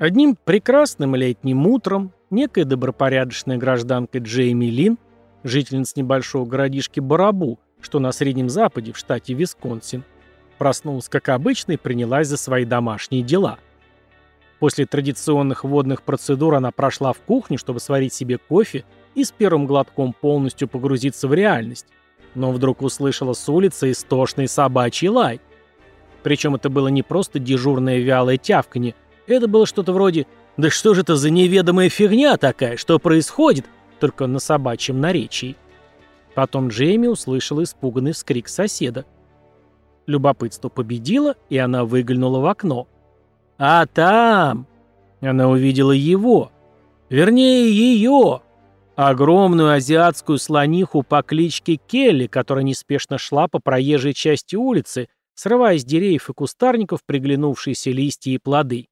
Одним прекрасным летним утром некая добропорядочная гражданка Джейми Лин, жительница небольшого городишки Барабу, что на Среднем Западе в штате Висконсин, проснулась как обычно и принялась за свои домашние дела. После традиционных водных процедур она прошла в кухню, чтобы сварить себе кофе и с первым глотком полностью погрузиться в реальность, но вдруг услышала с улицы истошный собачий лай. Причем это было не просто дежурное вялое тявканье, это было что-то вроде «Да что же это за неведомая фигня такая? Что происходит?» только на собачьем наречии. Потом Джейми услышала испуганный вскрик соседа. Любопытство победило, и она выглянула в окно. А там... Она увидела его. Вернее, ее. Огромную азиатскую слониху по кличке Келли, которая неспешно шла по проезжей части улицы, срывая с деревьев и кустарников приглянувшиеся листья и плоды.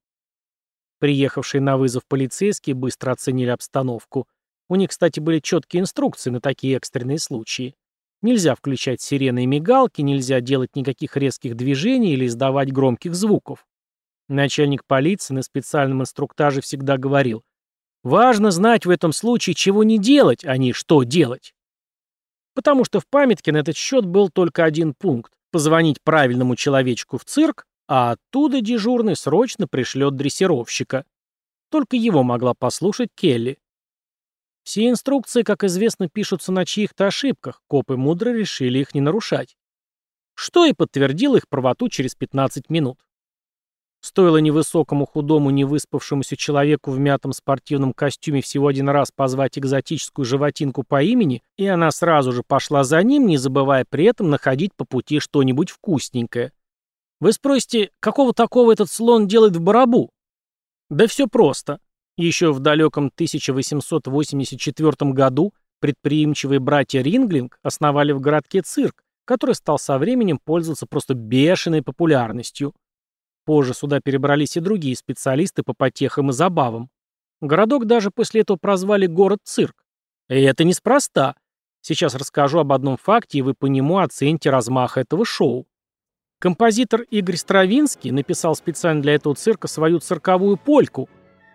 Приехавшие на вызов полицейские быстро оценили обстановку. У них, кстати, были четкие инструкции на такие экстренные случаи. Нельзя включать сирены и мигалки, нельзя делать никаких резких движений или издавать громких звуков. Начальник полиции на специальном инструктаже всегда говорил, «Важно знать в этом случае, чего не делать, а не что делать». Потому что в памятке на этот счет был только один пункт – позвонить правильному человечку в цирк, а оттуда дежурный срочно пришлет дрессировщика. Только его могла послушать Келли. Все инструкции, как известно, пишутся на чьих-то ошибках, копы мудро решили их не нарушать. Что и подтвердило их правоту через 15 минут. Стоило невысокому, худому, невыспавшемуся человеку в мятом спортивном костюме всего один раз позвать экзотическую животинку по имени, и она сразу же пошла за ним, не забывая при этом находить по пути что-нибудь вкусненькое. Вы спросите, какого такого этот слон делает в барабу? Да все просто. Еще в далеком 1884 году предприимчивые братья Ринглинг основали в городке цирк, который стал со временем пользоваться просто бешеной популярностью. Позже сюда перебрались и другие специалисты по потехам и забавам. Городок даже после этого прозвали город-цирк. И это неспроста. Сейчас расскажу об одном факте, и вы по нему оцените размах этого шоу. Композитор Игорь Стравинский написал специально для этого цирка свою цирковую польку,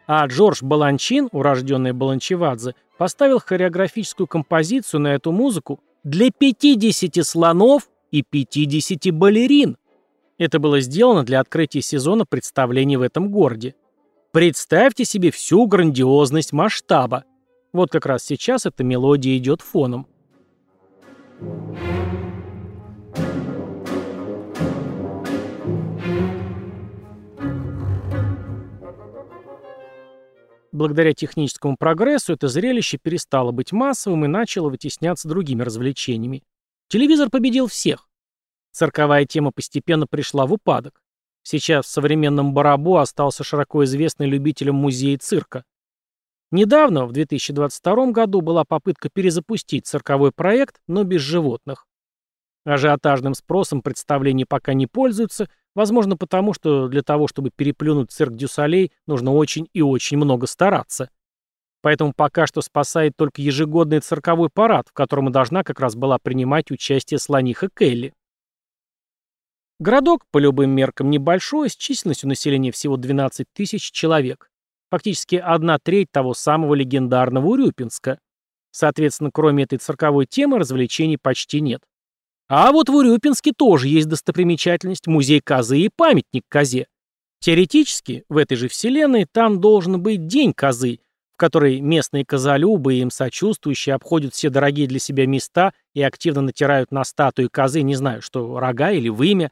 а Джордж Баланчин, урожденный Баланчевадзе, поставил хореографическую композицию на эту музыку для 50 слонов и 50 балерин. Это было сделано для открытия сезона представлений в этом городе. Представьте себе всю грандиозность масштаба. Вот как раз сейчас эта мелодия идет фоном. Thank you. Благодаря техническому прогрессу это зрелище перестало быть массовым и начало вытесняться другими развлечениями. Телевизор победил всех. Цирковая тема постепенно пришла в упадок. Сейчас в современном Барабу остался широко известный любителям музея цирка. Недавно, в 2022 году, была попытка перезапустить цирковой проект, но без животных. Ажиотажным спросом представления пока не пользуются, возможно потому, что для того, чтобы переплюнуть цирк Дюсалей, нужно очень и очень много стараться. Поэтому пока что спасает только ежегодный цирковой парад, в котором и должна как раз была принимать участие слониха Келли. Городок, по любым меркам, небольшой, с численностью населения всего 12 тысяч человек. Фактически одна треть того самого легендарного Урюпинска. Соответственно, кроме этой цирковой темы, развлечений почти нет. А вот в Урюпинске тоже есть достопримечательность – музей козы и памятник козе. Теоретически, в этой же вселенной там должен быть День козы, в который местные козолюбы и им сочувствующие обходят все дорогие для себя места и активно натирают на статуи козы, не знаю, что рога или вымя.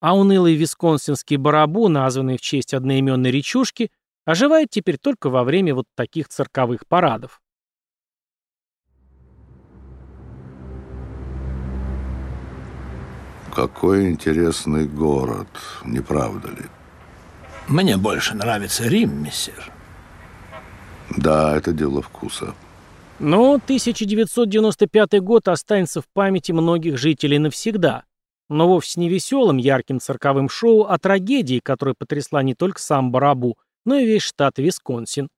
А унылый висконсинский барабу, названный в честь одноименной речушки, оживает теперь только во время вот таких цирковых парадов. Какой интересный город, не правда ли? Мне больше нравится Рим, мессир. Да, это дело вкуса. Но 1995 год останется в памяти многих жителей навсегда. Но вовсе не веселым, ярким цирковым шоу, а трагедией, которая потрясла не только сам Барабу, но и весь штат Висконсин.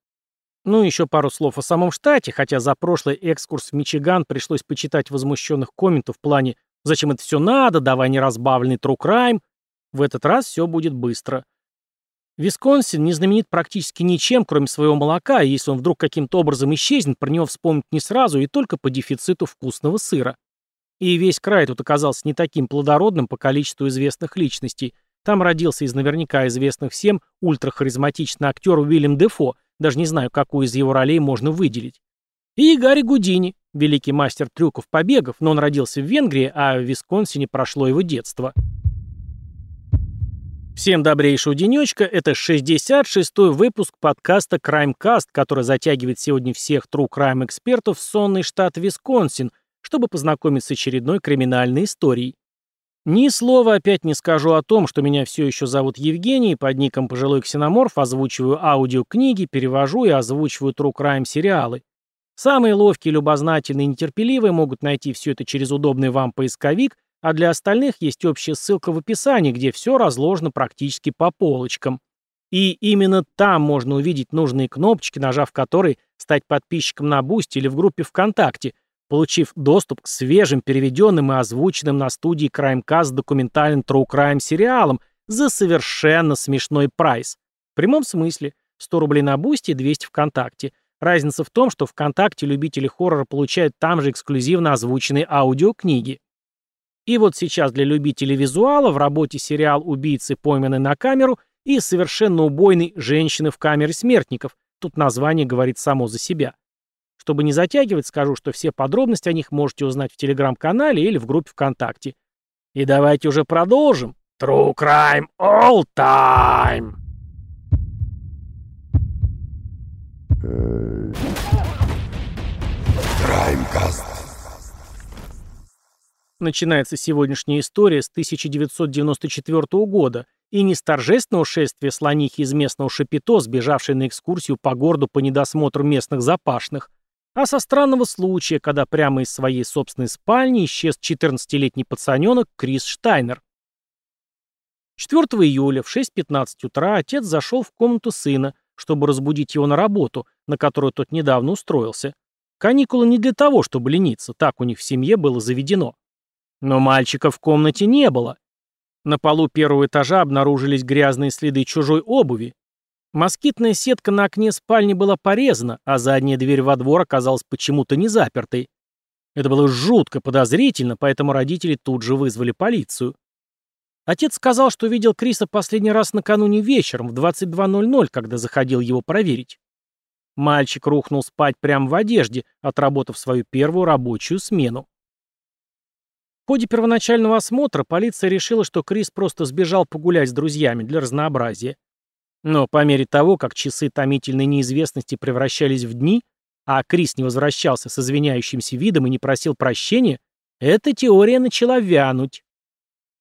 Ну, еще пару слов о самом штате, хотя за прошлый экскурс в Мичиган пришлось почитать возмущенных комментов в плане Зачем это все надо? Давай неразбавленный true crime. В этот раз все будет быстро. Висконсин не знаменит практически ничем, кроме своего молока, и если он вдруг каким-то образом исчезнет, про него вспомнить не сразу и только по дефициту вкусного сыра. И весь край тут оказался не таким плодородным по количеству известных личностей. Там родился из наверняка известных всем ультрахаризматичный актер Уильям Дефо, даже не знаю, какую из его ролей можно выделить. И Гарри Гудини, великий мастер трюков-побегов, но он родился в Венгрии, а в Висконсине прошло его детство. Всем добрейшего денечка, это 66-й выпуск подкаста CrimeCast, который затягивает сегодня всех true crime экспертов в сонный штат Висконсин, чтобы познакомиться с очередной криминальной историей. Ни слова опять не скажу о том, что меня все еще зовут Евгений, под ником Пожилой Ксеноморф озвучиваю аудиокниги, перевожу и озвучиваю true crime сериалы. Самые ловкие, любознательные и нетерпеливые могут найти все это через удобный вам поисковик, а для остальных есть общая ссылка в описании, где все разложено практически по полочкам. И именно там можно увидеть нужные кнопочки, нажав которые стать подписчиком на Бусти или в группе ВКонтакте, получив доступ к свежим, переведенным и озвученным на студии Crimecast документальным True Crime сериалам за совершенно смешной прайс. В прямом смысле 100 рублей на Бусти и 200 ВКонтакте. Разница в том, что ВКонтакте любители хоррора получают там же эксклюзивно озвученные аудиокниги. И вот сейчас для любителей визуала в работе сериал «Убийцы, пойманы на камеру» и совершенно убойный «Женщины в камере смертников». Тут название говорит само за себя. Чтобы не затягивать, скажу, что все подробности о них можете узнать в телеграм-канале или в группе ВКонтакте. И давайте уже продолжим. True Crime All Time! Краймкаст. Начинается сегодняшняя история с 1994 года, и не с торжественного шествия слонихи из местного шапито, сбежавшей на экскурсию по городу по недосмотру местных запашных, а со странного случая, когда прямо из своей собственной спальни исчез 14-летний пацаненок Крис Штайнер. 4 июля в 6.15 утра отец зашел в комнату сына, чтобы разбудить его на работу, на которую тот недавно устроился. Каникулы не для того, чтобы лениться, так у них в семье было заведено. Но мальчика в комнате не было. На полу первого этажа обнаружились грязные следы чужой обуви. Москитная сетка на окне спальни была порезана, а задняя дверь во двор оказалась почему-то не запертой. Это было жутко подозрительно, поэтому родители тут же вызвали полицию. Отец сказал, что видел Криса последний раз накануне вечером в 22.00, когда заходил его проверить. Мальчик рухнул спать прямо в одежде, отработав свою первую рабочую смену. В ходе первоначального осмотра полиция решила, что Крис просто сбежал погулять с друзьями для разнообразия. Но по мере того, как часы томительной неизвестности превращались в дни, а Крис не возвращался с извиняющимся видом и не просил прощения, эта теория начала вянуть.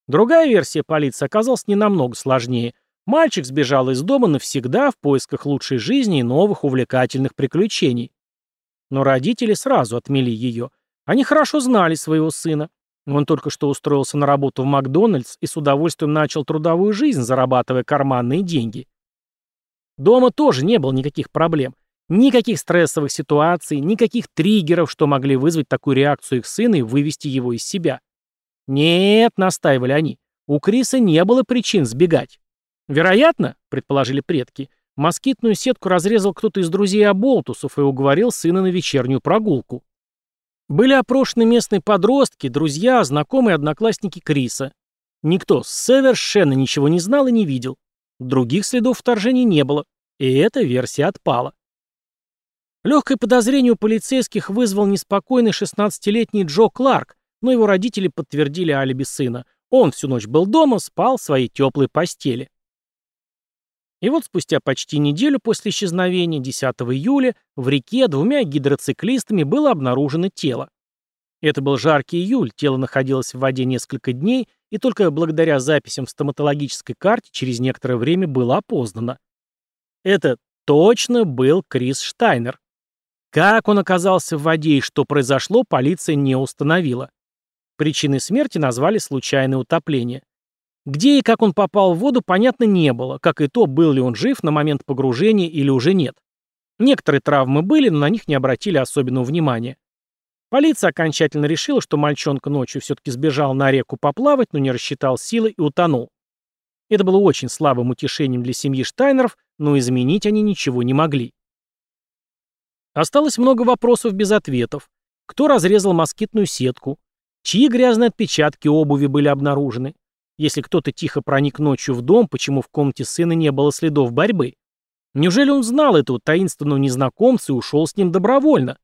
Другая версия полиции оказалась не намного сложнее. Мальчик сбежал из дома навсегда в поисках лучшей жизни и новых увлекательных приключений. Но родители сразу отмели ее. Они хорошо знали своего сына. Он только что устроился на работу в Макдональдс и с удовольствием начал трудовую жизнь, зарабатывая карманные деньги. Дома тоже не было никаких проблем. Никаких стрессовых ситуаций, никаких триггеров, что могли вызвать такую реакцию их сына и вывести его из себя. «Нет», — настаивали они, — «у Криса не было причин сбегать». Вероятно, предположили предки, москитную сетку разрезал кто-то из друзей Аболтусов и уговорил сына на вечернюю прогулку. Были опрошены местные подростки, друзья, знакомые одноклассники Криса. Никто совершенно ничего не знал и не видел. Других следов вторжения не было, и эта версия отпала. Легкое подозрение у полицейских вызвал неспокойный 16-летний Джо Кларк, но его родители подтвердили алиби сына. Он всю ночь был дома, спал в своей теплой постели. И вот спустя почти неделю после исчезновения, 10 июля, в реке двумя гидроциклистами было обнаружено тело. Это был жаркий июль, тело находилось в воде несколько дней, и только благодаря записям в стоматологической карте через некоторое время было опознано. Это точно был Крис Штайнер. Как он оказался в воде и что произошло, полиция не установила. Причиной смерти назвали случайное утопление. Где и как он попал в воду, понятно не было, как и то, был ли он жив на момент погружения или уже нет. Некоторые травмы были, но на них не обратили особенного внимания. Полиция окончательно решила, что мальчонка ночью все-таки сбежал на реку поплавать, но не рассчитал силы и утонул. Это было очень слабым утешением для семьи Штайнеров, но изменить они ничего не могли. Осталось много вопросов без ответов. Кто разрезал москитную сетку? Чьи грязные отпечатки обуви были обнаружены? Если кто-то тихо проник ночью в дом, почему в комнате сына не было следов борьбы? Неужели он знал этого таинственного незнакомца и ушел с ним добровольно?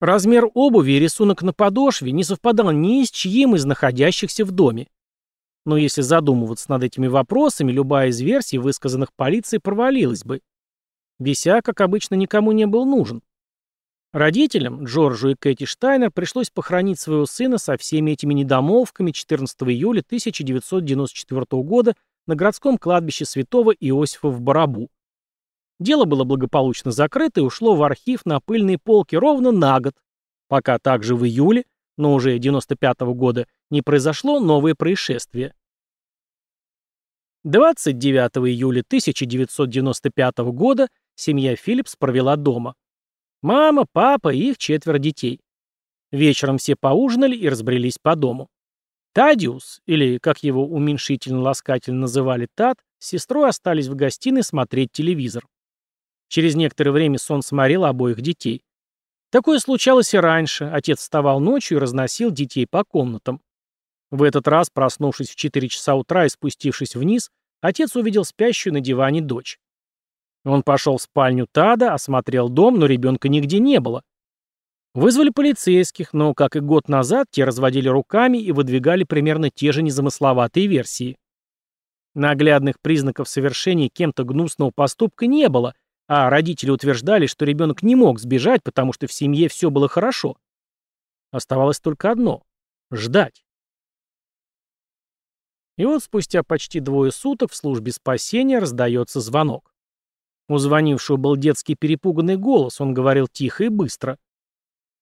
Размер обуви и рисунок на подошве не совпадал ни с чьим из находящихся в доме. Но если задумываться над этими вопросами, любая из версий, высказанных полицией, провалилась бы. Вися, как обычно, никому не был нужен. Родителям, Джорджу и Кэти Штайнер, пришлось похоронить своего сына со всеми этими недомолвками 14 июля 1994 года на городском кладбище святого Иосифа в Барабу. Дело было благополучно закрыто и ушло в архив на пыльные полки ровно на год, пока также в июле, но уже 95 -го года, не произошло новое происшествие. 29 июля 1995 года семья Филлипс провела дома. Мама, папа и их четверо детей. Вечером все поужинали и разбрелись по дому. Тадиус, или, как его уменьшительно-ласкательно называли Тад, с сестрой остались в гостиной смотреть телевизор. Через некоторое время сон сморил обоих детей. Такое случалось и раньше. Отец вставал ночью и разносил детей по комнатам. В этот раз, проснувшись в 4 часа утра и спустившись вниз, отец увидел спящую на диване дочь. Он пошел в спальню Тада, осмотрел дом, но ребенка нигде не было. Вызвали полицейских, но, как и год назад, те разводили руками и выдвигали примерно те же незамысловатые версии. Наглядных признаков совершения кем-то гнусного поступка не было, а родители утверждали, что ребенок не мог сбежать, потому что в семье все было хорошо. Оставалось только одно — ждать. И вот спустя почти двое суток в службе спасения раздается звонок. У звонившего был детский перепуганный голос, он говорил тихо и быстро.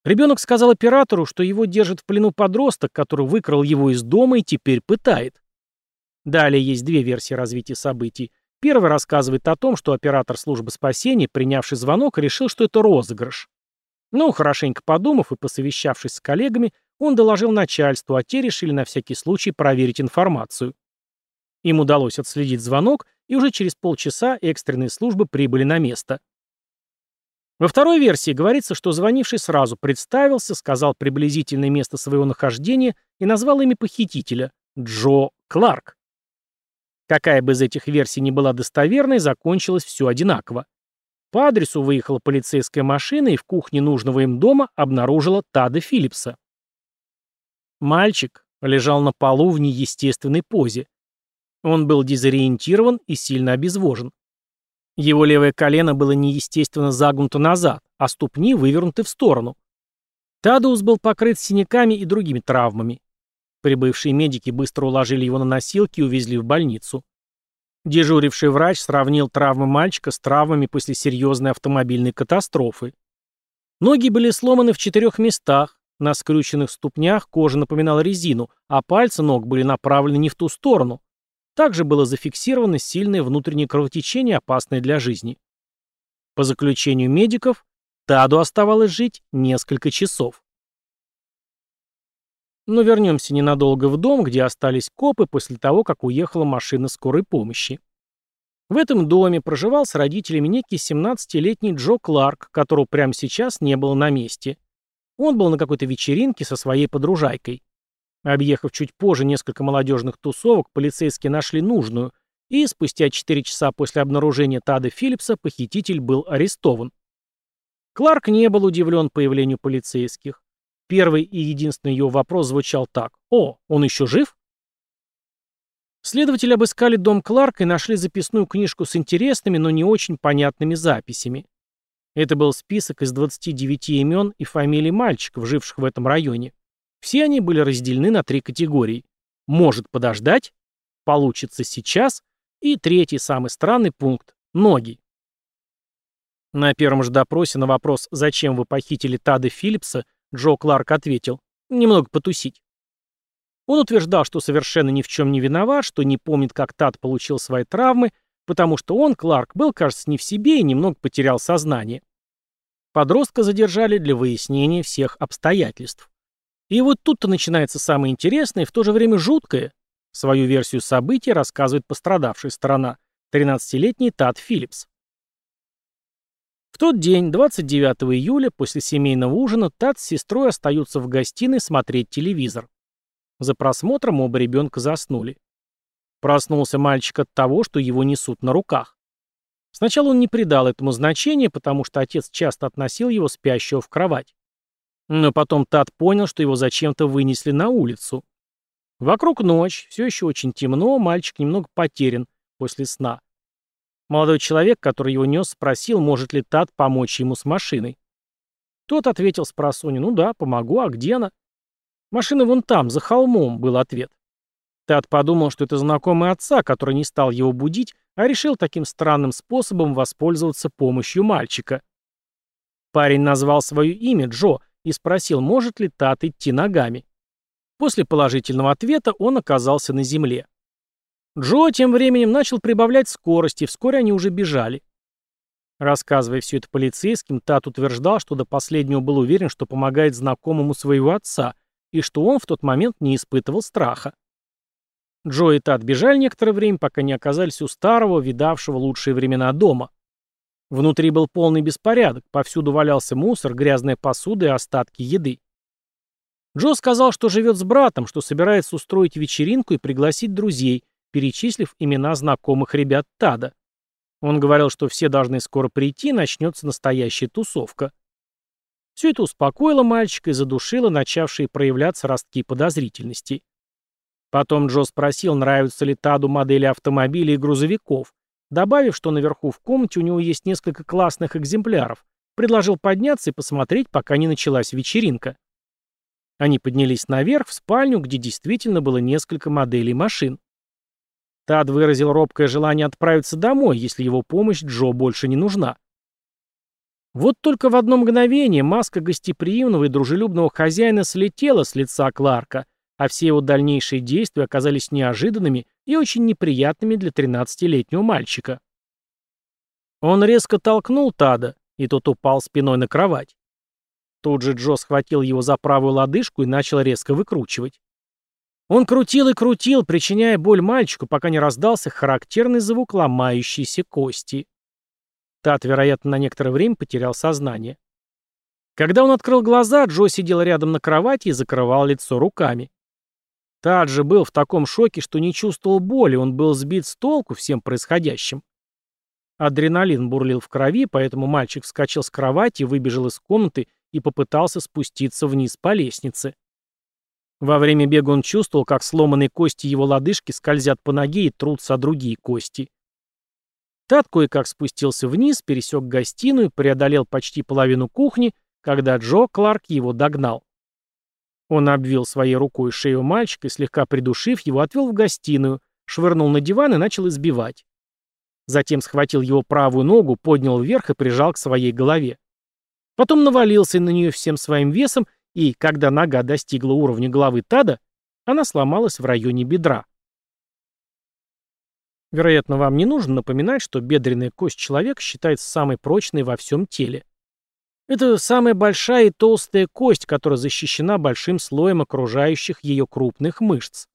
Ребенок сказал оператору, что его держит в плену подросток, который выкрал его из дома и теперь пытает. Далее есть две версии развития событий. Первый рассказывает о том, что оператор службы спасения, принявший звонок, решил, что это розыгрыш. Но, хорошенько подумав и посовещавшись с коллегами, он доложил начальству, а те решили на всякий случай проверить информацию. Им удалось отследить звонок, и уже через полчаса экстренные службы прибыли на место. Во второй версии говорится, что звонивший сразу представился, сказал приблизительное место своего нахождения и назвал имя похитителя – Джо Кларк. Какая бы из этих версий ни была достоверной, закончилось все одинаково. По адресу выехала полицейская машина и в кухне нужного им дома обнаружила Тада Филлипса. Мальчик лежал на полу в неестественной позе. Он был дезориентирован и сильно обезвожен. Его левое колено было неестественно загнуто назад, а ступни вывернуты в сторону. Тадеус был покрыт синяками и другими травмами. Прибывшие медики быстро уложили его на носилки и увезли в больницу. Дежуривший врач сравнил травмы мальчика с травмами после серьезной автомобильной катастрофы. Ноги были сломаны в четырех местах, на скрюченных ступнях кожа напоминала резину, а пальцы ног были направлены не в ту сторону. Также было зафиксировано сильное внутреннее кровотечение, опасное для жизни. По заключению медиков, Таду оставалось жить несколько часов. Но вернемся ненадолго в дом, где остались копы после того, как уехала машина скорой помощи. В этом доме проживал с родителями некий 17-летний Джо Кларк, которого прямо сейчас не было на месте. Он был на какой-то вечеринке со своей подружайкой. Объехав чуть позже несколько молодежных тусовок, полицейские нашли нужную, и спустя 4 часа после обнаружения Тада Филлипса похититель был арестован. Кларк не был удивлен появлению полицейских. Первый и единственный его вопрос звучал так. «О, он еще жив?» Следователи обыскали дом Кларка и нашли записную книжку с интересными, но не очень понятными записями. Это был список из 29 имен и фамилий мальчиков, живших в этом районе. Все они были разделены на три категории. «Может подождать», «Получится сейчас» и третий, самый странный пункт – «Ноги». На первом же допросе на вопрос «Зачем вы похитили Тада Филлипса?» Джо Кларк ответил. «Немного потусить». Он утверждал, что совершенно ни в чем не виноват, что не помнит, как Тад получил свои травмы, потому что он, Кларк, был, кажется, не в себе и немного потерял сознание. Подростка задержали для выяснения всех обстоятельств. И вот тут-то начинается самое интересное и в то же время жуткое. Свою версию событий рассказывает пострадавшая сторона, 13-летний Тад Филлипс. В тот день, 29 июля, после семейного ужина, Тат с сестрой остаются в гостиной смотреть телевизор. За просмотром оба ребенка заснули. Проснулся мальчик от того, что его несут на руках. Сначала он не придал этому значения, потому что отец часто относил его спящего в кровать. Но потом Тат понял, что его зачем-то вынесли на улицу. Вокруг ночь, все еще очень темно, мальчик немного потерян после сна. Молодой человек, который его нес, спросил, может ли Тат помочь ему с машиной. Тот ответил с просони, ну да, помогу, а где она? Машина вон там, за холмом, был ответ. Тат подумал, что это знакомый отца, который не стал его будить, а решил таким странным способом воспользоваться помощью мальчика. Парень назвал свое имя Джо и спросил, может ли Тат идти ногами. После положительного ответа он оказался на земле. Джо тем временем начал прибавлять скорость, и вскоре они уже бежали. Рассказывая все это полицейским, Тат утверждал, что до последнего был уверен, что помогает знакомому своего отца, и что он в тот момент не испытывал страха. Джо и Тат бежали некоторое время, пока не оказались у старого, видавшего лучшие времена дома. Внутри был полный беспорядок, повсюду валялся мусор, грязная посуда и остатки еды. Джо сказал, что живет с братом, что собирается устроить вечеринку и пригласить друзей, перечислив имена знакомых ребят Тада. Он говорил, что все должны скоро прийти, начнется настоящая тусовка. Все это успокоило мальчика и задушило начавшие проявляться ростки подозрительности. Потом Джо спросил, нравятся ли Таду модели автомобилей и грузовиков, добавив, что наверху в комнате у него есть несколько классных экземпляров, предложил подняться и посмотреть, пока не началась вечеринка. Они поднялись наверх, в спальню, где действительно было несколько моделей машин. Тад выразил робкое желание отправиться домой, если его помощь Джо больше не нужна. Вот только в одно мгновение маска гостеприимного и дружелюбного хозяина слетела с лица Кларка, а все его дальнейшие действия оказались неожиданными и очень неприятными для 13-летнего мальчика. Он резко толкнул Тада, и тот упал спиной на кровать. Тут же Джо схватил его за правую лодыжку и начал резко выкручивать. Он крутил и крутил, причиняя боль мальчику, пока не раздался характерный звук ломающейся кости. Тат, вероятно, на некоторое время потерял сознание. Когда он открыл глаза, Джо сидел рядом на кровати и закрывал лицо руками. Тад же был в таком шоке, что не чувствовал боли, он был сбит с толку всем происходящим. Адреналин бурлил в крови, поэтому мальчик вскочил с кровати, выбежал из комнаты и попытался спуститься вниз по лестнице. Во время бега он чувствовал, как сломанные кости его лодыжки скользят по ноге и трутся о другие кости. Тад кое-как спустился вниз, пересек гостиную, преодолел почти половину кухни, когда Джо Кларк его догнал. Он обвил своей рукой шею мальчика и, слегка придушив его, отвел в гостиную, швырнул на диван и начал избивать. Затем схватил его правую ногу, поднял вверх и прижал к своей голове. Потом навалился на нее всем своим весом, и, когда нога достигла уровня головы Тада, она сломалась в районе бедра. Вероятно, вам не нужно напоминать, что бедренная кость человека считается самой прочной во всем теле. Это самая большая и толстая кость, которая защищена большим слоем окружающих ее крупных мышц.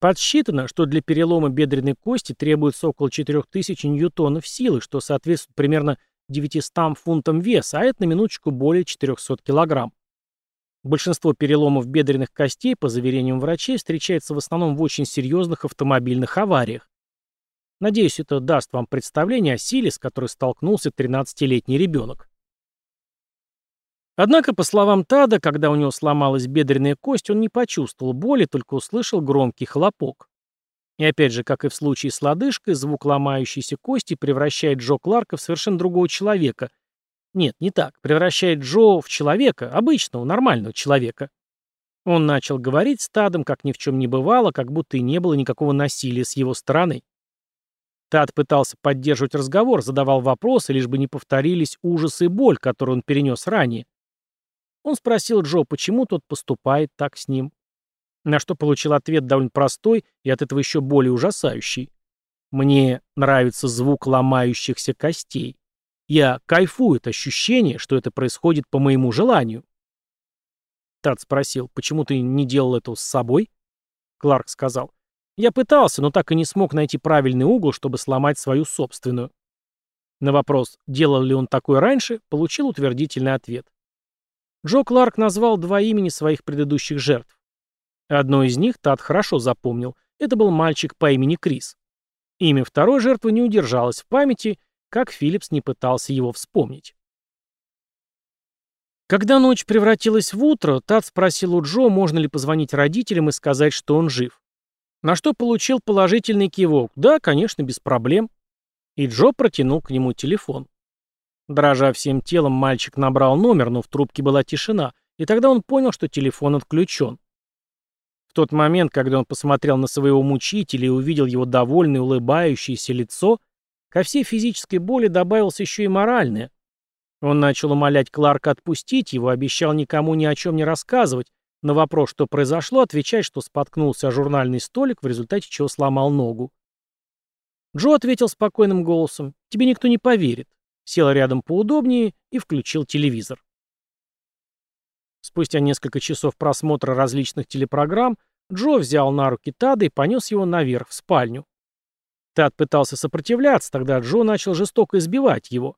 Подсчитано, что для перелома бедренной кости требуется около 4000 ньютонов силы, что соответствует примерно 900 фунтам веса, а это на минуточку более 400 килограмм. Большинство переломов бедренных костей, по заверениям врачей, встречается в основном в очень серьезных автомобильных авариях. Надеюсь, это даст вам представление о силе, с которой столкнулся 13-летний ребенок. Однако, по словам Тада, когда у него сломалась бедренная кость, он не почувствовал боли, только услышал громкий хлопок. И опять же, как и в случае с лодыжкой, звук ломающейся кости превращает Джо Кларка в совершенно другого человека. Нет, не так. Превращает Джо в человека, обычного, нормального человека. Он начал говорить с Тадом, как ни в чем не бывало, как будто и не было никакого насилия с его стороны. Тад пытался поддерживать разговор, задавал вопросы, лишь бы не повторились ужасы и боль, которую он перенес ранее. Он спросил Джо, почему тот поступает так с ним. На что получил ответ довольно простой и от этого еще более ужасающий. «Мне нравится звук ломающихся костей. Я кайфую от ощущения, что это происходит по моему желанию». Тад спросил, почему ты не делал этого с собой? Кларк сказал, Я пытался, но так и не смог найти правильный угол, чтобы сломать свою собственную. На вопрос, делал ли он такое раньше, получил утвердительный ответ. Джо Кларк назвал два имени своих предыдущих жертв. Одно из них Тат хорошо запомнил. Это был мальчик по имени Крис. Имя второй жертвы не удержалось в памяти, как Филлипс не пытался его вспомнить. Когда ночь превратилась в утро, Тат спросил у Джо, можно ли позвонить родителям и сказать, что он жив. На что получил положительный кивок. Да, конечно, без проблем. И Джо протянул к нему телефон. Дрожа всем телом, мальчик набрал номер, но в трубке была тишина, и тогда он понял, что телефон отключен. В тот момент, когда он посмотрел на своего мучителя и увидел его довольное, улыбающееся лицо, ко всей физической боли добавилось еще и моральное. Он начал умолять Кларка отпустить его, обещал никому ни о чем не рассказывать, на вопрос, что произошло, отвечать, что споткнулся о журнальный столик, в результате чего сломал ногу. Джо ответил спокойным голосом, «Тебе никто не поверит». Сел рядом поудобнее и включил телевизор. Спустя несколько часов просмотра различных телепрограмм Джо взял на руки Тада и понес его наверх, в спальню. Тад пытался сопротивляться, тогда Джо начал жестоко избивать его.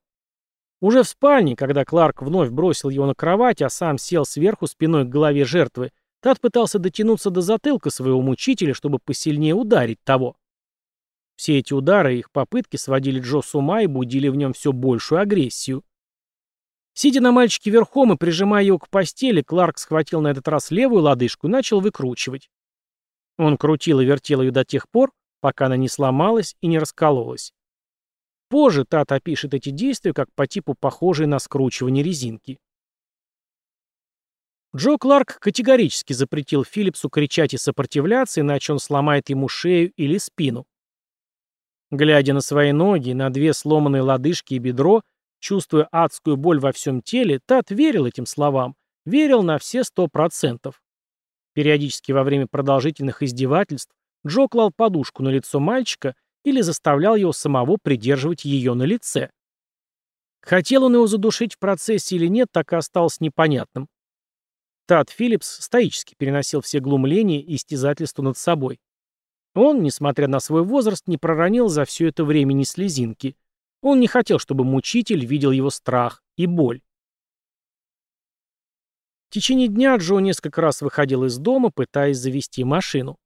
Уже в спальне, когда Кларк вновь бросил его на кровать, а сам сел сверху спиной к голове жертвы, Тад пытался дотянуться до затылка своего мучителя, чтобы посильнее ударить того. Все эти удары и их попытки сводили Джо с ума и будили в нем все большую агрессию. Сидя на мальчике верхом и прижимая его к постели, Кларк схватил на этот раз левую лодыжку и начал выкручивать. Он крутил и вертел ее до тех пор, пока она не сломалась и не раскололась. Позже Тат опишет эти действия как по типу похожие на скручивание резинки. Джо Кларк категорически запретил Филлипсу кричать и сопротивляться, иначе он сломает ему шею или спину. Глядя на свои ноги, на две сломанные лодыжки и бедро, чувствуя адскую боль во всем теле, Тат верил этим словам, верил на все сто процентов. Периодически во время продолжительных издевательств Джо клал подушку на лицо мальчика или заставлял его самого придерживать ее на лице. Хотел он его задушить в процессе или нет, так и осталось непонятным. Тад Филлипс стоически переносил все глумления и истязательства над собой. Он, несмотря на свой возраст, не проронил за все это время ни слезинки. Он не хотел, чтобы мучитель видел его страх и боль. В течение дня Джо несколько раз выходил из дома, пытаясь завести машину.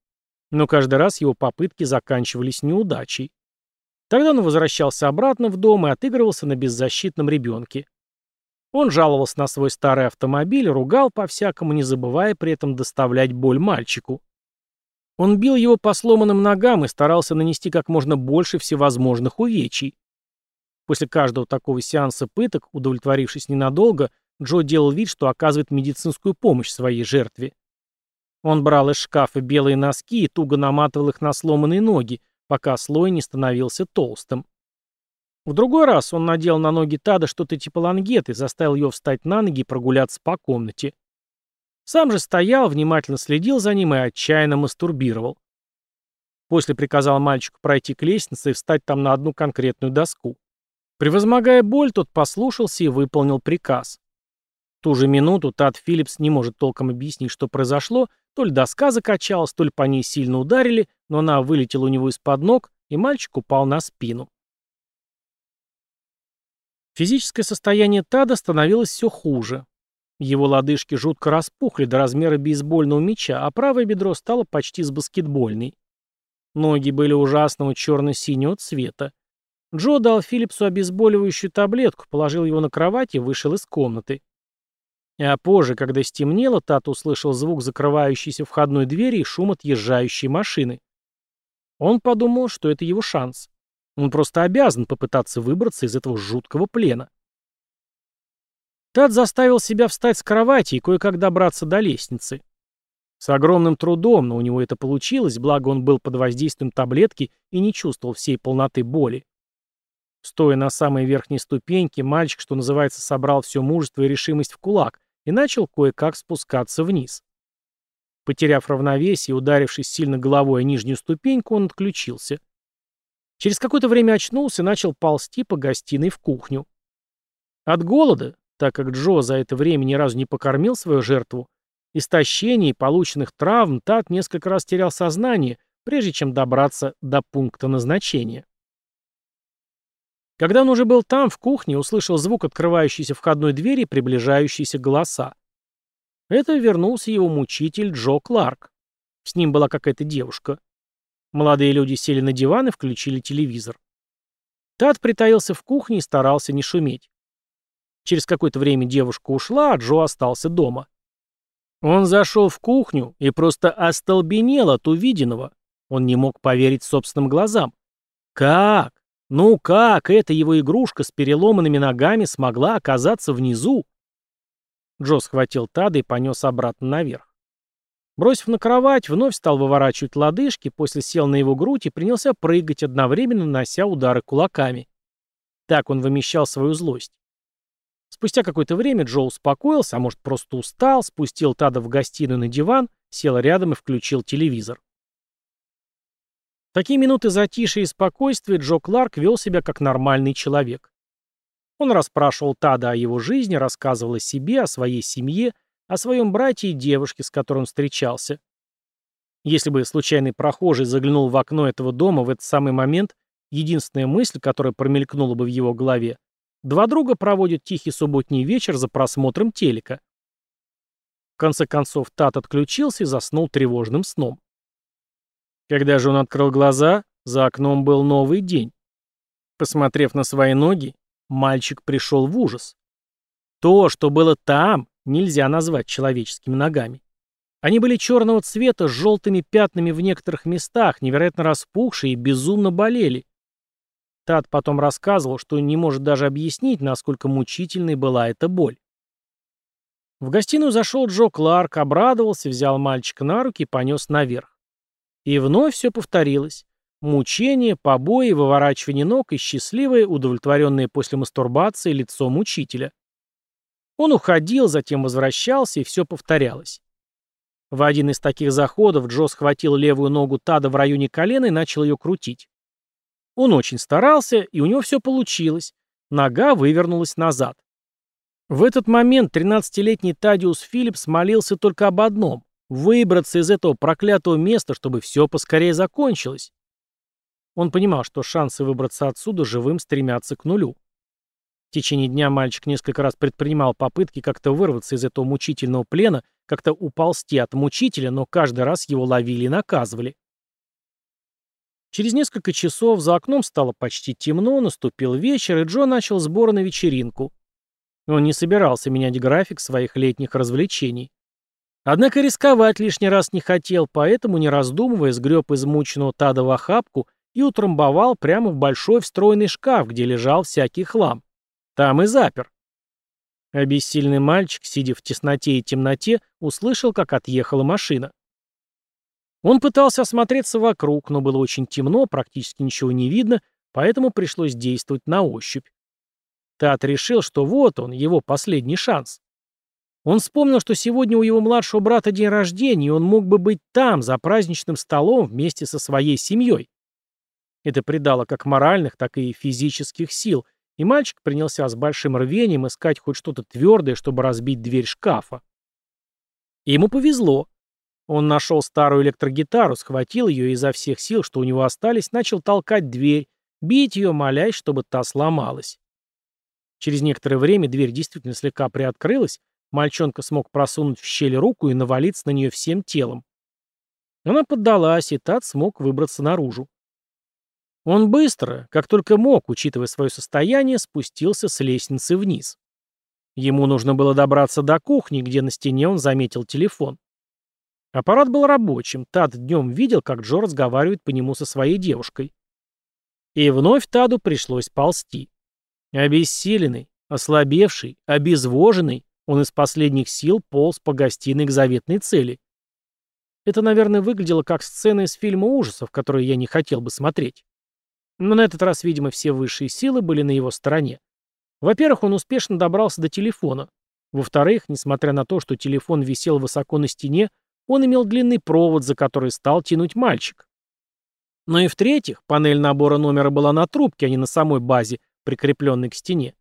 Но каждый раз его попытки заканчивались неудачей. Тогда он возвращался обратно в дом и отыгрывался на беззащитном ребенке. Он жаловался на свой старый автомобиль, ругал по-всякому, не забывая при этом доставлять боль мальчику. Он бил его по сломанным ногам и старался нанести как можно больше всевозможных увечий. После каждого такого сеанса пыток, удовлетворившись ненадолго, Джо делал вид, что оказывает медицинскую помощь своей жертве. Он брал из шкафа белые носки и туго наматывал их на сломанные ноги, пока слой не становился толстым. В другой раз он надел на ноги Тада что-то типа лангеты, заставил ее встать на ноги и прогуляться по комнате. Сам же стоял, внимательно следил за ним и отчаянно мастурбировал. После приказал мальчику пройти к лестнице и встать там на одну конкретную доску. Превозмогая боль, тот послушался и выполнил приказ. В ту же минуту Тад Филлипс не может толком объяснить, что произошло, то ли доска закачалась, то ли по ней сильно ударили, но она вылетела у него из-под ног, и мальчик упал на спину. Физическое состояние Тада становилось все хуже. Его лодыжки жутко распухли до размера бейсбольного мяча, а правое бедро стало почти с баскетбольной. Ноги были ужасного черно-синего цвета. Джо дал Филлипсу обезболивающую таблетку, положил его на кровать и вышел из комнаты. А позже, когда стемнело, Тат услышал звук закрывающейся входной двери и шум отъезжающей машины. Он подумал, что это его шанс. Он просто обязан попытаться выбраться из этого жуткого плена. Тат заставил себя встать с кровати и кое-как добраться до лестницы. С огромным трудом, но у него это получилось, благо он был под воздействием таблетки и не чувствовал всей полноты боли. Стоя на самой верхней ступеньке, мальчик, что называется, собрал все мужество и решимость в кулак и начал кое-как спускаться вниз. Потеряв равновесие и ударившись сильно головой о нижнюю ступеньку, он отключился. Через какое-то время очнулся и начал ползти по гостиной в кухню. От голода, так как Джо за это время ни разу не покормил свою жертву, истощения и полученных травм Тат несколько раз терял сознание, прежде чем добраться до пункта назначения. Когда он уже был там, в кухне, услышал звук открывающейся входной двери и приближающиеся голоса. Это вернулся его мучитель Джо Кларк. С ним была какая-то девушка. Молодые люди сели на диван и включили телевизор. Тат притаился в кухне и старался не шуметь. Через какое-то время девушка ушла, а Джо остался дома. Он зашел в кухню и просто остолбенел от увиденного. Он не мог поверить собственным глазам. Как? Ну как эта его игрушка с переломанными ногами смогла оказаться внизу? Джо схватил Тада и понес обратно наверх. Бросив на кровать, вновь стал выворачивать лодыжки, после сел на его грудь и принялся прыгать, одновременно нанося удары кулаками. Так он вымещал свою злость. Спустя какое-то время Джо успокоился, а может просто устал, спустил Тада в гостиную на диван, сел рядом и включил телевизор. В такие минуты затишья и спокойствия Джо Кларк вел себя как нормальный человек. Он расспрашивал Тада о его жизни, рассказывал о себе, о своей семье, о своем брате и девушке, с которой он встречался. Если бы случайный прохожий заглянул в окно этого дома в этот самый момент, единственная мысль, которая промелькнула бы в его голове, два друга проводят тихий субботний вечер за просмотром телека. В конце концов, Тат отключился и заснул тревожным сном. Когда же он открыл глаза, за окном был новый день. Посмотрев на свои ноги, Мальчик пришел в ужас. То, что было там, нельзя назвать человеческими ногами. Они были черного цвета с желтыми пятнами в некоторых местах, невероятно распухшие и безумно болели. Тат потом рассказывал, что не может даже объяснить, насколько мучительной была эта боль. В гостиную зашел Джо Кларк, обрадовался, взял мальчика на руки и понес наверх. И вновь все повторилось. Мучение, побои, выворачивание ног и счастливое, удовлетворенное после мастурбации лицо мучителя. Он уходил, затем возвращался, и все повторялось. В один из таких заходов Джо схватил левую ногу Тада в районе колена и начал ее крутить. Он очень старался, и у него все получилось. Нога вывернулась назад. В этот момент 13-летний Тадиус Филлипс молился только об одном — выбраться из этого проклятого места, чтобы все поскорее закончилось. Он понимал, что шансы выбраться отсюда живым стремятся к нулю. В течение дня мальчик несколько раз предпринимал попытки как-то вырваться из этого мучительного плена, как-то уползти от мучителя, но каждый раз его ловили и наказывали. Через несколько часов за окном стало почти темно, наступил вечер, и Джо начал сборы на вечеринку. Он не собирался менять график своих летних развлечений. Однако рисковать лишний раз не хотел, поэтому, не раздумывая, сгреб измученного Тада в охапку и утрамбовал прямо в большой встроенный шкаф, где лежал всякий хлам. Там и запер. Обессильный мальчик, сидя в тесноте и темноте, услышал, как отъехала машина. Он пытался осмотреться вокруг, но было очень темно, практически ничего не видно, поэтому пришлось действовать на ощупь. Тат решил, что вот он, его последний шанс. Он вспомнил, что сегодня у его младшего брата день рождения, и он мог бы быть там, за праздничным столом, вместе со своей семьей. Это придало как моральных, так и физических сил, и мальчик принялся с большим рвением искать хоть что-то твердое, чтобы разбить дверь шкафа. И ему повезло. Он нашел старую электрогитару, схватил ее и изо всех сил, что у него остались, начал толкать дверь, бить ее, молясь, чтобы та сломалась. Через некоторое время дверь действительно слегка приоткрылась, мальчонка смог просунуть в щель руку и навалиться на нее всем телом. Она поддалась, и Тат смог выбраться наружу. Он быстро, как только мог, учитывая свое состояние, спустился с лестницы вниз. Ему нужно было добраться до кухни, где на стене он заметил телефон. Аппарат был рабочим, Тад днем видел, как Джо разговаривает по нему со своей девушкой. И вновь Таду пришлось ползти. Обессиленный, ослабевший, обезвоженный, он из последних сил полз по гостиной к заветной цели. Это, наверное, выглядело как сцена из фильма ужасов, который я не хотел бы смотреть. Но на этот раз, видимо, все высшие силы были на его стороне. Во-первых, он успешно добрался до телефона. Во-вторых, несмотря на то, что телефон висел высоко на стене, он имел длинный провод, за который стал тянуть мальчик. Но и в-третьих, панель набора номера была на трубке, а не на самой базе, прикрепленной к стене.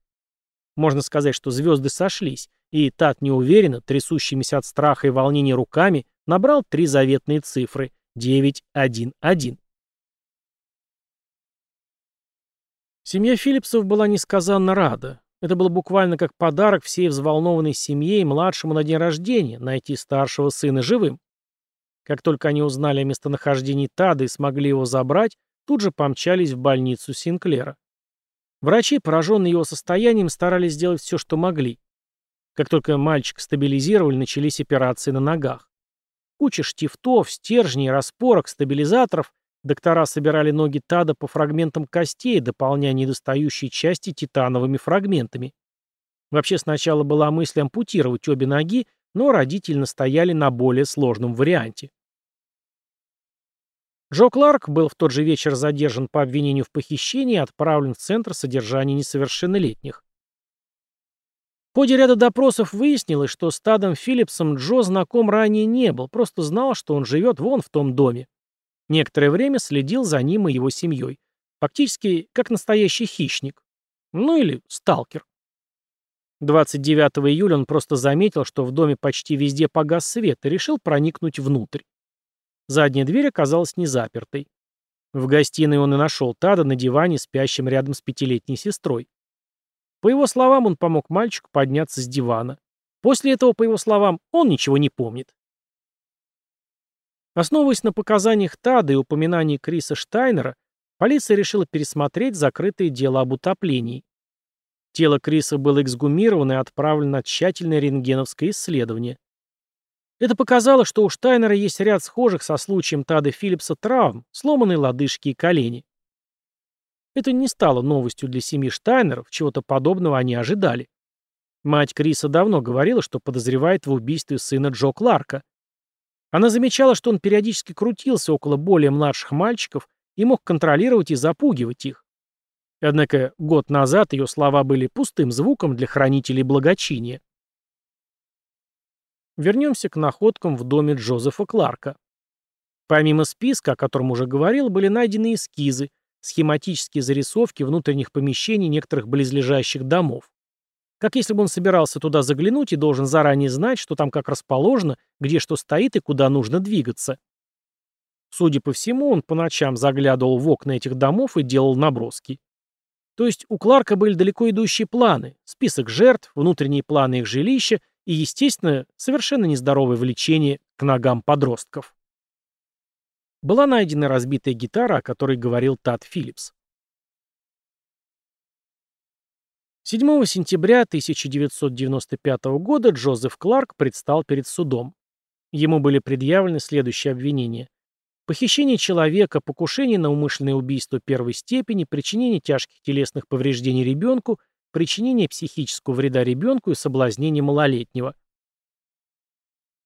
Можно сказать, что звезды сошлись, и Тат неуверенно, трясущимися от страха и волнения руками, набрал три заветные цифры 911. Семья Филлипсов была несказанно рада. Это было буквально как подарок всей взволнованной семье и младшему на день рождения найти старшего сына живым. Как только они узнали о местонахождении Тада и смогли его забрать, тут же помчались в больницу Синклера. Врачи, пораженные его состоянием, старались сделать все, что могли. Как только мальчик стабилизировали, начались операции на ногах. Куча штифтов, стержней, распорок, стабилизаторов. Доктора собирали ноги Тада по фрагментам костей, дополняя недостающие части титановыми фрагментами. Вообще сначала была мысль ампутировать обе ноги, но родители настояли на более сложном варианте. Джо Кларк был в тот же вечер задержан по обвинению в похищении и отправлен в Центр содержания несовершеннолетних. В ходе ряда допросов выяснилось, что с Тадом Филлипсом Джо знаком ранее не был, просто знал, что он живет вон в том доме. Некоторое время следил за ним и его семьей. Фактически, как настоящий хищник. Ну или сталкер. 29 июля он просто заметил, что в доме почти везде погас свет и решил проникнуть внутрь. Задняя дверь оказалась не запертой. В гостиной он и нашел Тада на диване, спящим рядом с пятилетней сестрой. По его словам, он помог мальчику подняться с дивана. После этого, по его словам, он ничего не помнит. Основываясь на показаниях Тада и упоминании Криса Штайнера, полиция решила пересмотреть закрытое дело об утоплении. Тело Криса было эксгумировано и отправлено на тщательное рентгеновское исследование. Это показало, что у Штайнера есть ряд схожих со случаем Тада Филлипса травм, сломанные лодыжки и колени. Это не стало новостью для семьи Штайнеров, чего-то подобного они ожидали. Мать Криса давно говорила, что подозревает в убийстве сына Джо Кларка. Она замечала, что он периодически крутился около более младших мальчиков и мог контролировать и запугивать их. Однако год назад ее слова были пустым звуком для хранителей благочиния. Вернемся к находкам в доме Джозефа Кларка. Помимо списка, о котором уже говорил, были найдены эскизы, схематические зарисовки внутренних помещений некоторых близлежащих домов. Как если бы он собирался туда заглянуть и должен заранее знать, что там как расположено, где что стоит и куда нужно двигаться. Судя по всему, он по ночам заглядывал в окна этих домов и делал наброски. То есть у Кларка были далеко идущие планы, список жертв, внутренние планы их жилища и, естественно, совершенно нездоровое влечение к ногам подростков. Была найдена разбитая гитара, о которой говорил Тат Филлипс. 7 сентября 1995 года Джозеф Кларк предстал перед судом. Ему были предъявлены следующие обвинения. Похищение человека, покушение на умышленное убийство первой степени, причинение тяжких телесных повреждений ребенку, причинение психического вреда ребенку и соблазнение малолетнего.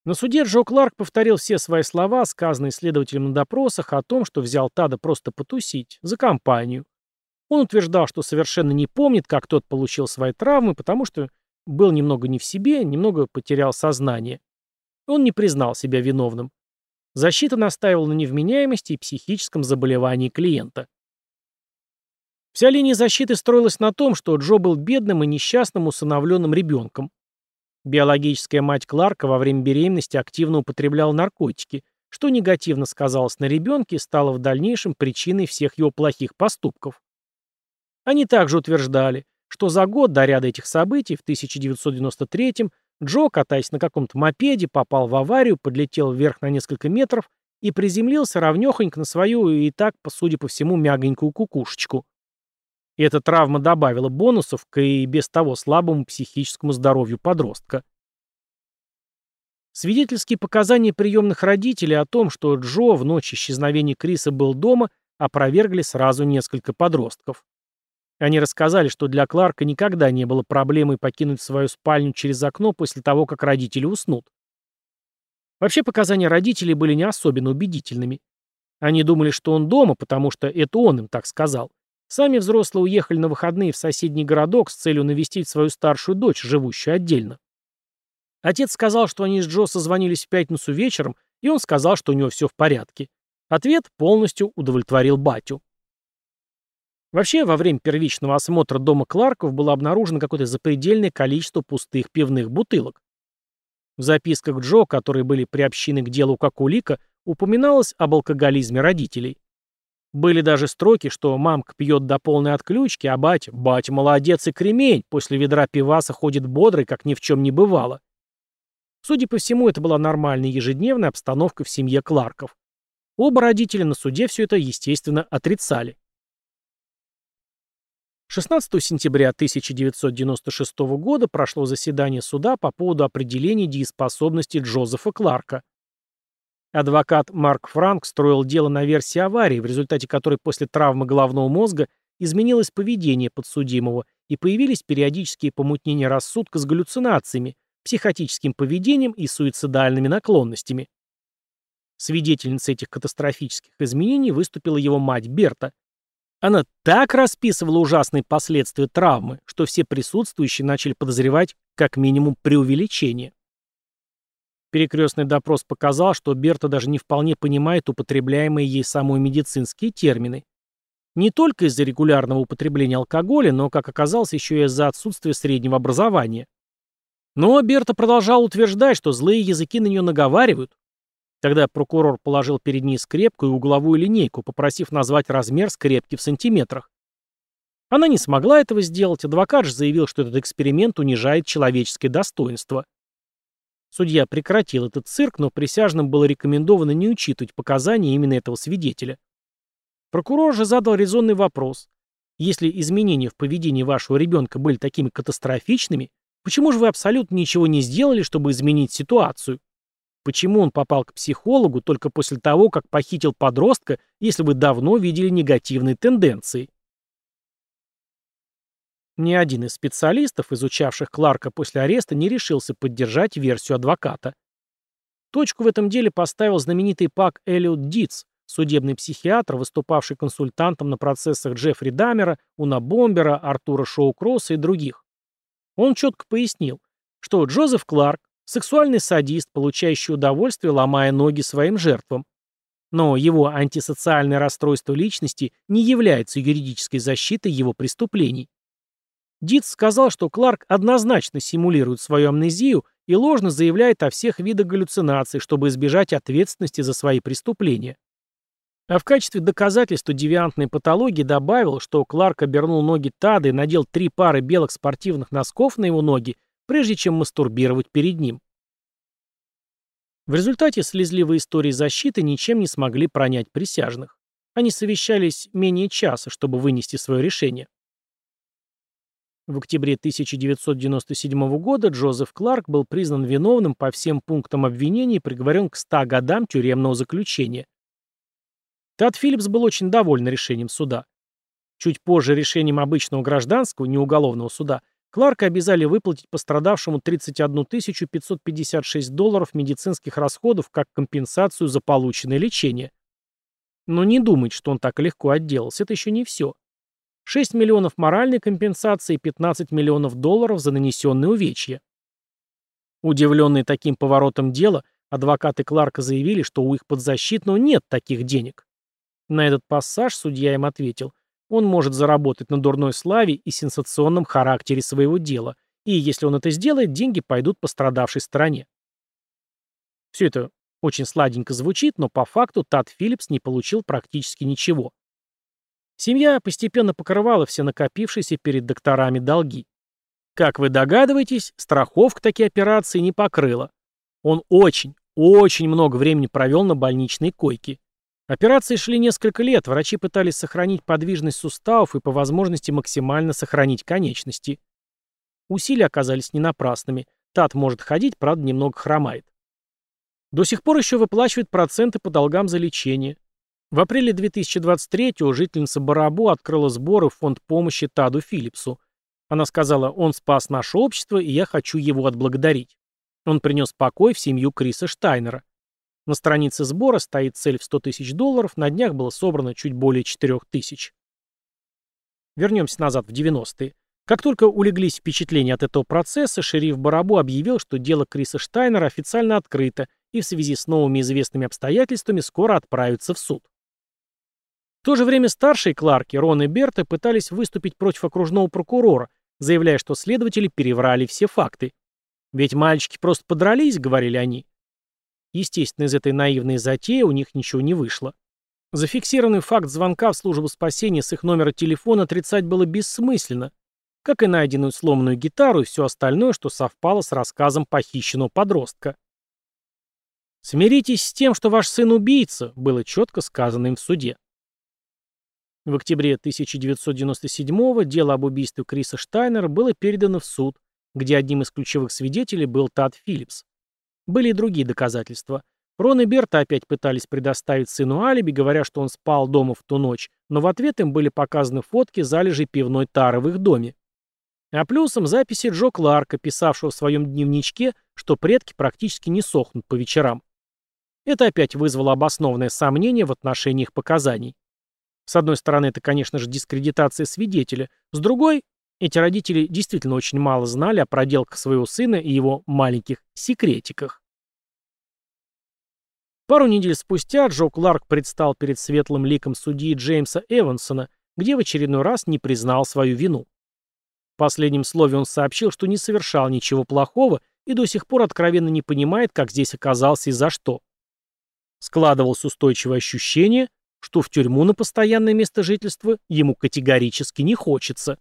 На суде Джо Кларк повторил все свои слова, сказанные следователем на допросах, о том, что взял Тада просто потусить, за компанию. Он утверждал, что совершенно не помнит, как тот получил свои травмы, потому что был немного не в себе, немного потерял сознание. Он не признал себя виновным. Защита настаивала на невменяемости и психическом заболевании клиента. Вся линия защиты строилась на том, что Джо был бедным и несчастным усыновленным ребенком. Биологическая мать Кларка во время беременности активно употребляла наркотики, что негативно сказалось на ребенке и стало в дальнейшем причиной всех его плохих поступков. Они также утверждали, что за год до ряда этих событий, в 1993 Джо, катаясь на каком-то мопеде, попал в аварию, подлетел вверх на несколько метров и приземлился равнёхонько на свою и так, судя по всему, мягонькую кукушечку. И эта травма добавила бонусов к и без того слабому психическому здоровью подростка. Свидетельские показания приемных родителей о том, что Джо в ночь исчезновения Криса был дома, опровергли сразу несколько подростков. Они рассказали, что для Кларка никогда не было проблемой покинуть свою спальню через окно после того, как родители уснут. Вообще показания родителей были не особенно убедительными. Они думали, что он дома, потому что это он им так сказал. Сами взрослые уехали на выходные в соседний городок с целью навестить свою старшую дочь, живущую отдельно. Отец сказал, что они с Джо созвонились в пятницу вечером, и он сказал, что у него все в порядке. Ответ полностью удовлетворил батю. Вообще, во время первичного осмотра дома Кларков было обнаружено какое-то запредельное количество пустых пивных бутылок. В записках Джо, которые были приобщены к делу как улика, упоминалось об алкоголизме родителей. Были даже строки, что мамка пьет до полной отключки, а батя, батя молодец и кремень, после ведра пиваса ходит бодрый, как ни в чем не бывало. Судя по всему, это была нормальная ежедневная обстановка в семье Кларков. Оба родителя на суде все это, естественно, отрицали. 16 сентября 1996 года прошло заседание суда по поводу определения дееспособности Джозефа Кларка. Адвокат Марк Франк строил дело на версии аварии, в результате которой после травмы головного мозга изменилось поведение подсудимого и появились периодические помутнения рассудка с галлюцинациями, психотическим поведением и суицидальными наклонностями. Свидетельницей этих катастрофических изменений выступила его мать Берта. Она так расписывала ужасные последствия травмы, что все присутствующие начали подозревать как минимум преувеличение. Перекрестный допрос показал, что Берта даже не вполне понимает употребляемые ей самой медицинские термины. Не только из-за регулярного употребления алкоголя, но, как оказалось, еще и из-за отсутствия среднего образования. Но Берта продолжал утверждать, что злые языки на нее наговаривают. Тогда прокурор положил перед ней скрепку и угловую линейку, попросив назвать размер скрепки в сантиметрах. Она не смогла этого сделать, адвокат же заявил, что этот эксперимент унижает человеческое достоинство. Судья прекратил этот цирк, но присяжным было рекомендовано не учитывать показания именно этого свидетеля. Прокурор же задал резонный вопрос. Если изменения в поведении вашего ребенка были такими катастрофичными, Почему же вы абсолютно ничего не сделали, чтобы изменить ситуацию? Почему он попал к психологу только после того, как похитил подростка, если вы давно видели негативные тенденции? Ни один из специалистов, изучавших Кларка после ареста, не решился поддержать версию адвоката. Точку в этом деле поставил знаменитый Пак Эллиот Дитс, судебный психиатр, выступавший консультантом на процессах Джеффри Дамера, Уна Бомбера, Артура Шоу-Кросса и других. Он четко пояснил, что Джозеф Кларк – сексуальный садист, получающий удовольствие, ломая ноги своим жертвам. Но его антисоциальное расстройство личности не является юридической защитой его преступлений. Дитс сказал, что Кларк однозначно симулирует свою амнезию и ложно заявляет о всех видах галлюцинаций, чтобы избежать ответственности за свои преступления. А в качестве доказательства девиантной патологии добавил, что Кларк обернул ноги Тады и надел три пары белых спортивных носков на его ноги, прежде чем мастурбировать перед ним. В результате слезливые истории защиты ничем не смогли пронять присяжных. Они совещались менее часа, чтобы вынести свое решение. В октябре 1997 года Джозеф Кларк был признан виновным по всем пунктам обвинения и приговорен к 100 годам тюремного заключения. Тад Филлипс был очень доволен решением суда. Чуть позже решением обычного гражданского, не уголовного суда, Кларка обязали выплатить пострадавшему 31 556 долларов медицинских расходов как компенсацию за полученное лечение. Но не думать, что он так легко отделался, это еще не все. 6 миллионов моральной компенсации и 15 миллионов долларов за нанесенные увечья. Удивленные таким поворотом дела, адвокаты Кларка заявили, что у их подзащитного нет таких денег. На этот пассаж судья им ответил, он может заработать на дурной славе и сенсационном характере своего дела, и если он это сделает, деньги пойдут пострадавшей стороне. Все это очень сладенько звучит, но по факту Тат Филлипс не получил практически ничего. Семья постепенно покрывала все накопившиеся перед докторами долги. Как вы догадываетесь, страховка такие операции не покрыла. Он очень, очень много времени провел на больничной койке. Операции шли несколько лет, врачи пытались сохранить подвижность суставов и по возможности максимально сохранить конечности. Усилия оказались не напрасными. Тат может ходить, правда, немного хромает. До сих пор еще выплачивает проценты по долгам за лечение. В апреле 2023-го жительница Барабу открыла сборы в фонд помощи Таду Филлипсу. Она сказала, он спас наше общество, и я хочу его отблагодарить. Он принес покой в семью Криса Штайнера. На странице сбора стоит цель в 100 тысяч долларов, на днях было собрано чуть более 4 тысяч. Вернемся назад в 90-е. Как только улеглись впечатления от этого процесса, шериф Барабу объявил, что дело Криса Штайнера официально открыто и в связи с новыми известными обстоятельствами скоро отправится в суд. В то же время старшие Кларки, Рон и Берта, пытались выступить против окружного прокурора, заявляя, что следователи переврали все факты. Ведь мальчики просто подрались, говорили они. Естественно, из этой наивной затеи у них ничего не вышло. Зафиксированный факт звонка в службу спасения с их номера телефона отрицать было бессмысленно, как и найденную сломанную гитару и все остальное, что совпало с рассказом похищенного подростка. «Смиритесь с тем, что ваш сын убийца», было четко сказано им в суде. В октябре 1997-го дело об убийстве Криса Штайнера было передано в суд, где одним из ключевых свидетелей был Тад Филлипс. Были и другие доказательства. Рон и Берта опять пытались предоставить сыну алиби, говоря, что он спал дома в ту ночь, но в ответ им были показаны фотки залежей пивной тары в их доме. А плюсом записи Джо Кларка, писавшего в своем дневничке, что предки практически не сохнут по вечерам. Это опять вызвало обоснованное сомнение в отношении их показаний. С одной стороны, это, конечно же, дискредитация свидетеля. С другой, эти родители действительно очень мало знали о проделках своего сына и его маленьких секретиках. Пару недель спустя Джо Кларк предстал перед светлым ликом судьи Джеймса Эвансона, где в очередной раз не признал свою вину. В последнем слове он сообщил, что не совершал ничего плохого и до сих пор откровенно не понимает, как здесь оказался и за что. Складывалось устойчивое ощущение, что в тюрьму на постоянное место жительства ему категорически не хочется.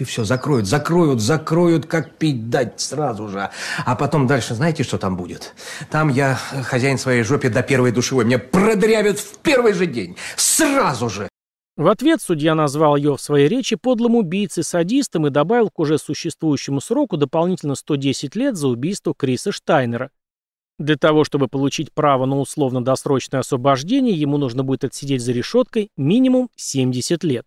И все, закроют, закроют, закроют, как пить дать сразу же. А потом дальше знаете, что там будет? Там я хозяин своей жопе до первой душевой. Меня продрявят в первый же день. Сразу же. В ответ судья назвал ее в своей речи подлым убийцей, садистом и добавил к уже существующему сроку дополнительно 110 лет за убийство Криса Штайнера. Для того, чтобы получить право на условно-досрочное освобождение, ему нужно будет отсидеть за решеткой минимум 70 лет.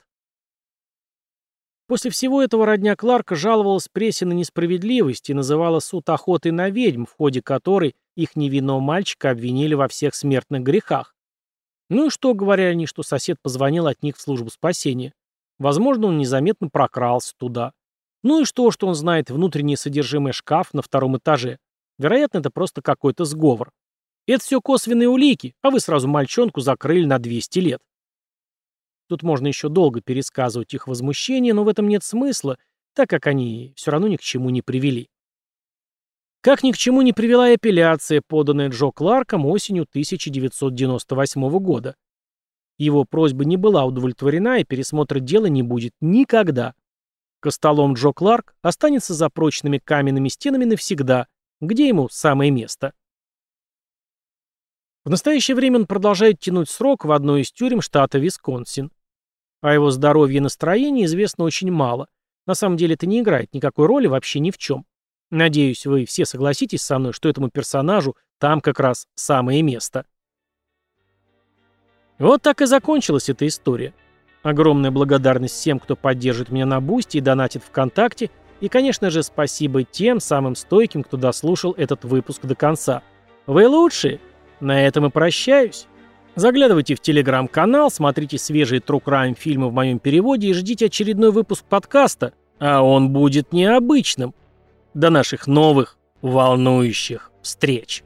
После всего этого родня Кларка жаловалась прессе на несправедливость и называла суд охотой на ведьм, в ходе которой их невинного мальчика обвинили во всех смертных грехах. Ну и что, говорили они, что сосед позвонил от них в службу спасения. Возможно, он незаметно прокрался туда. Ну и что, что он знает внутреннее содержимое шкаф на втором этаже. Вероятно, это просто какой-то сговор. Это все косвенные улики, а вы сразу мальчонку закрыли на 200 лет. Тут можно еще долго пересказывать их возмущение, но в этом нет смысла, так как они все равно ни к чему не привели. Как ни к чему не привела апелляция, поданная Джо Кларком осенью 1998 года. Его просьба не была удовлетворена, и пересмотра дела не будет никогда. Костолом Джо Кларк останется за прочными каменными стенами навсегда, где ему самое место. В настоящее время он продолжает тянуть срок в одной из тюрем штата Висконсин. О его здоровье и настроении известно очень мало. На самом деле это не играет никакой роли вообще ни в чем. Надеюсь, вы все согласитесь со мной, что этому персонажу там как раз самое место. Вот так и закончилась эта история. Огромная благодарность всем, кто поддержит меня на Бусти и донатит ВКонтакте, и, конечно же, спасибо тем самым стойким, кто дослушал этот выпуск до конца. Вы лучшие! На этом и прощаюсь. Заглядывайте в телеграм-канал, смотрите свежие True Crime фильмы в моем переводе и ждите очередной выпуск подкаста, а он будет необычным. До наших новых волнующих встреч!